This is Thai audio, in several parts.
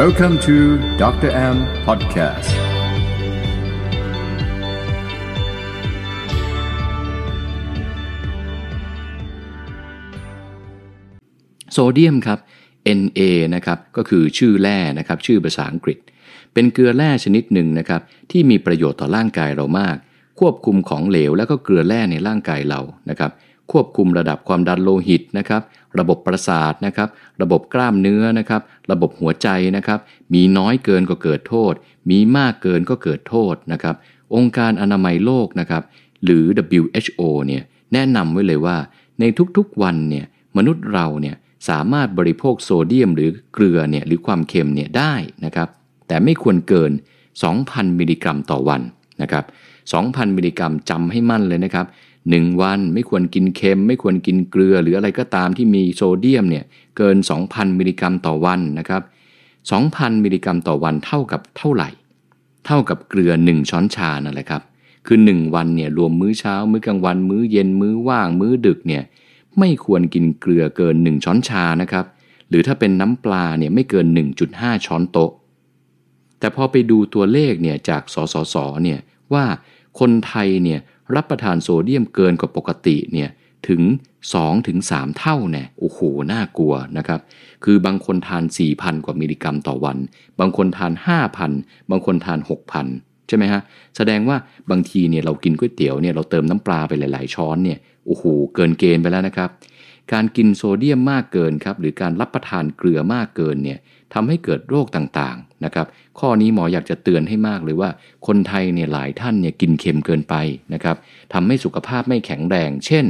Welcome to Dr. M Podcast โซเดียมครับ Na นะครับ ก็คือชื่อแร่นะครับ ชื่อภาษาอังกฤษ เป็นเกลือแร่ชนิดหนึ่งนะครับ ที่มีประโยชน์ต่อร่างกายเรามาก ควบคุมของเหลวแล้วก็เกลือแร่ในร่างกายเรานะครับ ควบคุมระดับความดันโลหิตนะครับ ระบบประสาทนะครับ ระบบกล้ามเนื้อนะครับ ระบบหัวใจนะครับ มีน้อยเกินก็เกิดโทษ มีมากเกินก็เกิดโทษนะครับ องค์การอนามัยโลกนะครับ หรือ WHO เนี่ยแนะนำไว้เลยว่า ในทุกๆวันเนี่ยมนุษย์เราเนี่ยสามารถบริโภคโซเดียมหรือเกลือเนี่ยหรือความเค็มเนี่ยได้นะครับ แต่ไม่ควรเกิน 2,000 มิลลิกรัมต่อวันนะครับ 2,000 มิลลิกรัมจำให้มั่นเลยนะครับ 1 วันไม่ควรกินเค็ม ไม่ควรกินเกลือ หรืออะไรก็ตามที่มีโซเดียมเนี่ยเกิน 2,000 มิลลิกรัมต่อวันนะครับ 2,000 มิลลิกรัมต่อวันเท่ากับเท่าไหร่ เท่ากับเกลือ 1 ช้อนชานั่นแหละครับคือ 1 วันเนี่ยรวมมื้อเช้า มื้อกลางวัน มื้อเย็นมื้อว่าง มื้อดึกเนี่ยไม่ควรกินเกลือเกิน 1 ช้อนชานะครับ หรือถ้าเป็นน้ำปลาเนี่ยไม่เกิน 1.5 ช้อนโต๊ะ แต่พอไปดูตัวเลขเนี่ยจากสสสเนี่ย ว่าคนไทยเนี่ยรับประทานโซเดียมเกินกว่าปกติเนี่ยถึง2ถึง3เท่าแน่โอ้โห น่ากลัวนะครับ คือบางคนทาน 4,000 กว่ามิลลิกรัมต่อวัน บางคนทาน 5,000 บางคนทาน 6,000 ใช่ไหมฮะ แสดงว่าบางทีเนี่ยเรากินก๋วยเตี๋ยวเนี่ยเราเติมน้ำปลาไปหลาย ๆ ช้อนเนี่ยโอ้โห เกินเกณฑ์ไปแล้วนะครับ การกินโซเดียมมากเกินครับ หรือการรับประทานเกลือมากเกินเนี่ยทำให้เกิดโรคต่าง นะครับ ข้อนี้หมออยากจะเตือนให้มากเลยว่า คนไทยเนี่ยหลายท่านเนี่ยกินเค็มเกินไปนะครับทำให้สุขภาพไม่แข็งแรง เช่น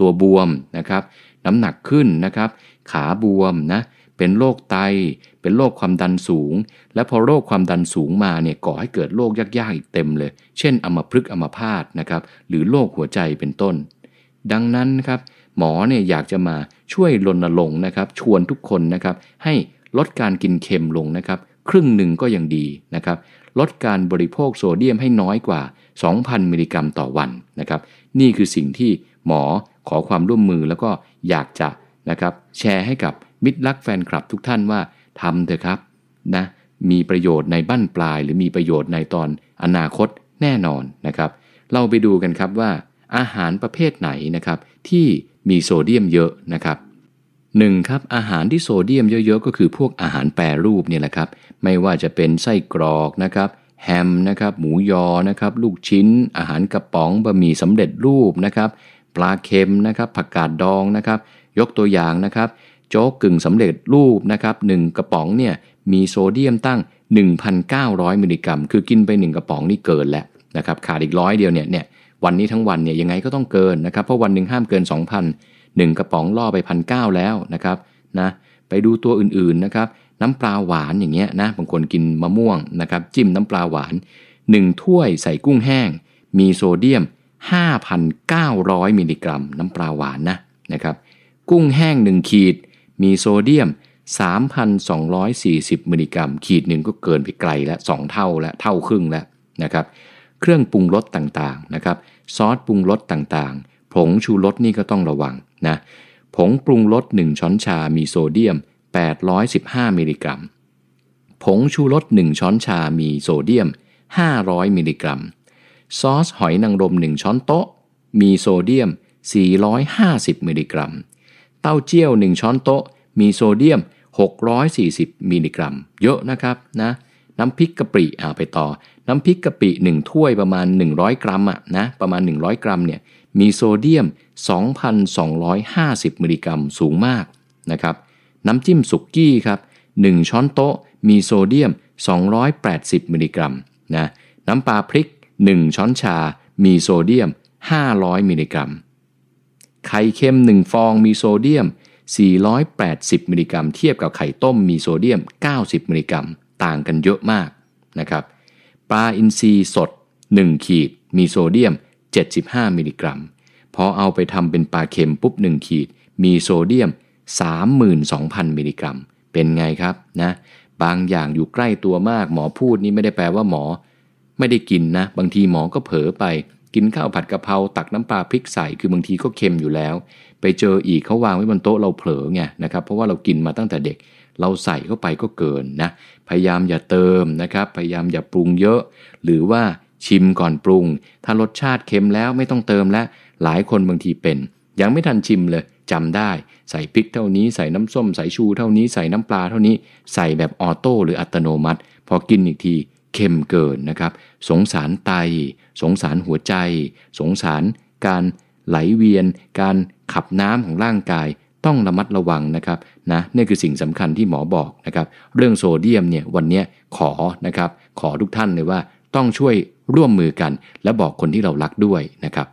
ตัวบวมนะครับ น้ำหนักขึ้นนะครับ ขาบวมนะเป็นโรคไต เป็นโรคความดันสูง และพอโรคความดันสูงมาเนี่ยก่อให้เกิดโรคยากๆอีกเต็มเลย เช่นอัมพฤกษ์อัมพาตนะครับ หรือโรคหัวใจเป็นต้น ดังนั้นครับ หมอเนี่ยอยากจะมาช่วยรณรงค์นะครับ ชวนทุกคนนะครับ ให้ลดการกินเค็มลงนะครับ ครึ่งหนึ่งก็ยังดีนะครับลดการบริโภคโซเดียมให้น้อยกว่า 2,000 มิลลิกรัมต่อวันนะครับนี่คือสิ่งที่หมอขอความร่วมมือแล้วก็อยากจะนะครับแชร์ให้กับมิตรรักแฟนคลับทุกท่านว่าทำเถอะครับนะมีประโยชน์ในบั้นปลาย หรือมีประโยชน์ในตอนอนาคตแน่นอนนะครับ เราไปดูกันครับว่าอาหารประเภทไหนนะครับที่มีโซเดียมเยอะนะครับ หนึ่งครับอาหารที่โซเดียมเยอะๆ ก็คือพวกอาหารแปรรูปเนี่ยแหละครับ ไม่ว่าจะเป็นไส้กรอกนะครับแฮมนะครับหมูยอนะครับลูกชิ้น อาหารกระป๋องบะหมี่สำเร็จรูปนะครับปลาเค็มนะครับผักกาดดองนะครับยกตัวอย่างนะครับโจ๊กกึ่งสำเร็จรูปนะครับหกระป๋องเนี่ยมีโซเดียมตั้ง 1,900 มิลลิกรัม คือกินไป 1 กระป๋องนี่เกินแล้วนะครับขาดอีกร้อยเดียวเนี่ยเนี่ยวันนี้ทั้งวันเนี่ยยังไงก็ต้องเกินนะครับเพราะวันหนึ่งห้ามเกิน 2,000 1 กระป๋องล่อไปพันเแล้วนะครับนะไปดูตัวอื่นๆนะครับน้ำปลาหวานอย่างเงี้ยนะบางคนกินมะม่วงนะครับจิ้มน้ำปลาหวาน 1 ถ้วยใส่กุ้งแห้ง มีโซเดียม 5,900 มิลลิกรัม น้ำปลาหวานนะนะครับกุ้งแห้ง 1 ขีด มีโซเดียม 3,240 มิลลิกรัม ขีดหนึ่งก็เกินไปไกลแล้ว 2 เท่าแล้วเท่าครึ่งแล้วนะครับเครื่องปรุงรสต่างๆนะครับซอสปรุงรสต่างๆ ผงชูรสนี่ก็ต้องระวังนะ ผงปรุงรส1ช้อนชา มีโซเดียม 815 มิลลิกรัม ผงชูรส1ช้อนชา มีโซเดียม 500 มิลลิกรัม ซอสหอยนางรม 1 ช้อนโต๊ะ มีโซเดียม 450 มิลลิกรัม เต้าเจี้ยว 1 ช้อนโต๊ะ มีโซเดียม 640 มิลลิกรัม เยอะนะครับนะ น้ำพริกกะปิอ่าไปต่อ น้ำพริกกะปิ1ถ้วยประมาณ 100 กรัมอะนะประมาณ 100 กรัมเนี่ยมีโซเดียม 2,250 มิลลิกรัมสูงมากนะครับน้ำจิ้มสุกี้ครับ1ช้อนโต๊ะมีโซเดียม 280 มิลลิกรัมนะน้ำปลาพริก 1 ช้อนชา มีโซเดียม 500 มิลลิกรัม ไข่เค็ม 1 ฟองมีโซเดียม 480 มิลลิกรัม เทียบกับไข่ต้มมีโซเดียม 90 มิลลิกรัม ต่างกันเยอะมากนะครับปลาอินทรีสด 1 ขีด มีโซเดียม 75 มิลลิกรัมพอเอาไปทำเป็นปลาเค็มปุ๊บ 1 ขีด มีโซเดียม 32,000 มิลลิกรัม เป็นไงครับนะบางอย่างอยู่ใกล้ตัวมากหมอพูดนี่ไม่ได้แปลว่าหมอ ไม่ได้กินนะ บางทีหมอก็เผลอไป กินข้าวผัดกะเพราตักน้ำปลาพริกใส่คือบางทีก็เค็มอยู่แล้ว ไปเจออีกเขาวางไว้บนโต๊ะเราเผลอไงนะครับเพราะว่าเรากินมาตั้งแต่เด็ก เราใส่เข้าไปก็เกินนะ พยายามอย่าเติมนะครับ พยายามอย่าปรุงเยอะ หรือว่าชิมก่อนปรุง ถ้ารสชาติเค็มแล้วไม่ต้องเติมแล้ว หลายคนบางทีเป็น ยังไม่ทันชิมเลยจำได้ ใส่พริกเท่านี้ ใส่น้ำส้ม ใส่ชูเท่านี้ ใส่น้ำปลาเท่านี้ ใส่แบบออโต้หรืออัตโนมัติ พอกินอีกทีเค็มเกินนะครับ สงสารไต สงสารหัวใจ สงสารการไหลเวียน การขับน้ำของร่างกาย ต้องระมัดระวังนะครับนะนี่คือสิ่งสำคัญที่หมอบอกนะครับ เรื่องโซเดียมเนี่ยวันนี้ขอนะครับ ขอทุกท่านเลยว่าต้องช่วยร่วมมือกัน และบอกคนที่เรารักด้วยนะครับ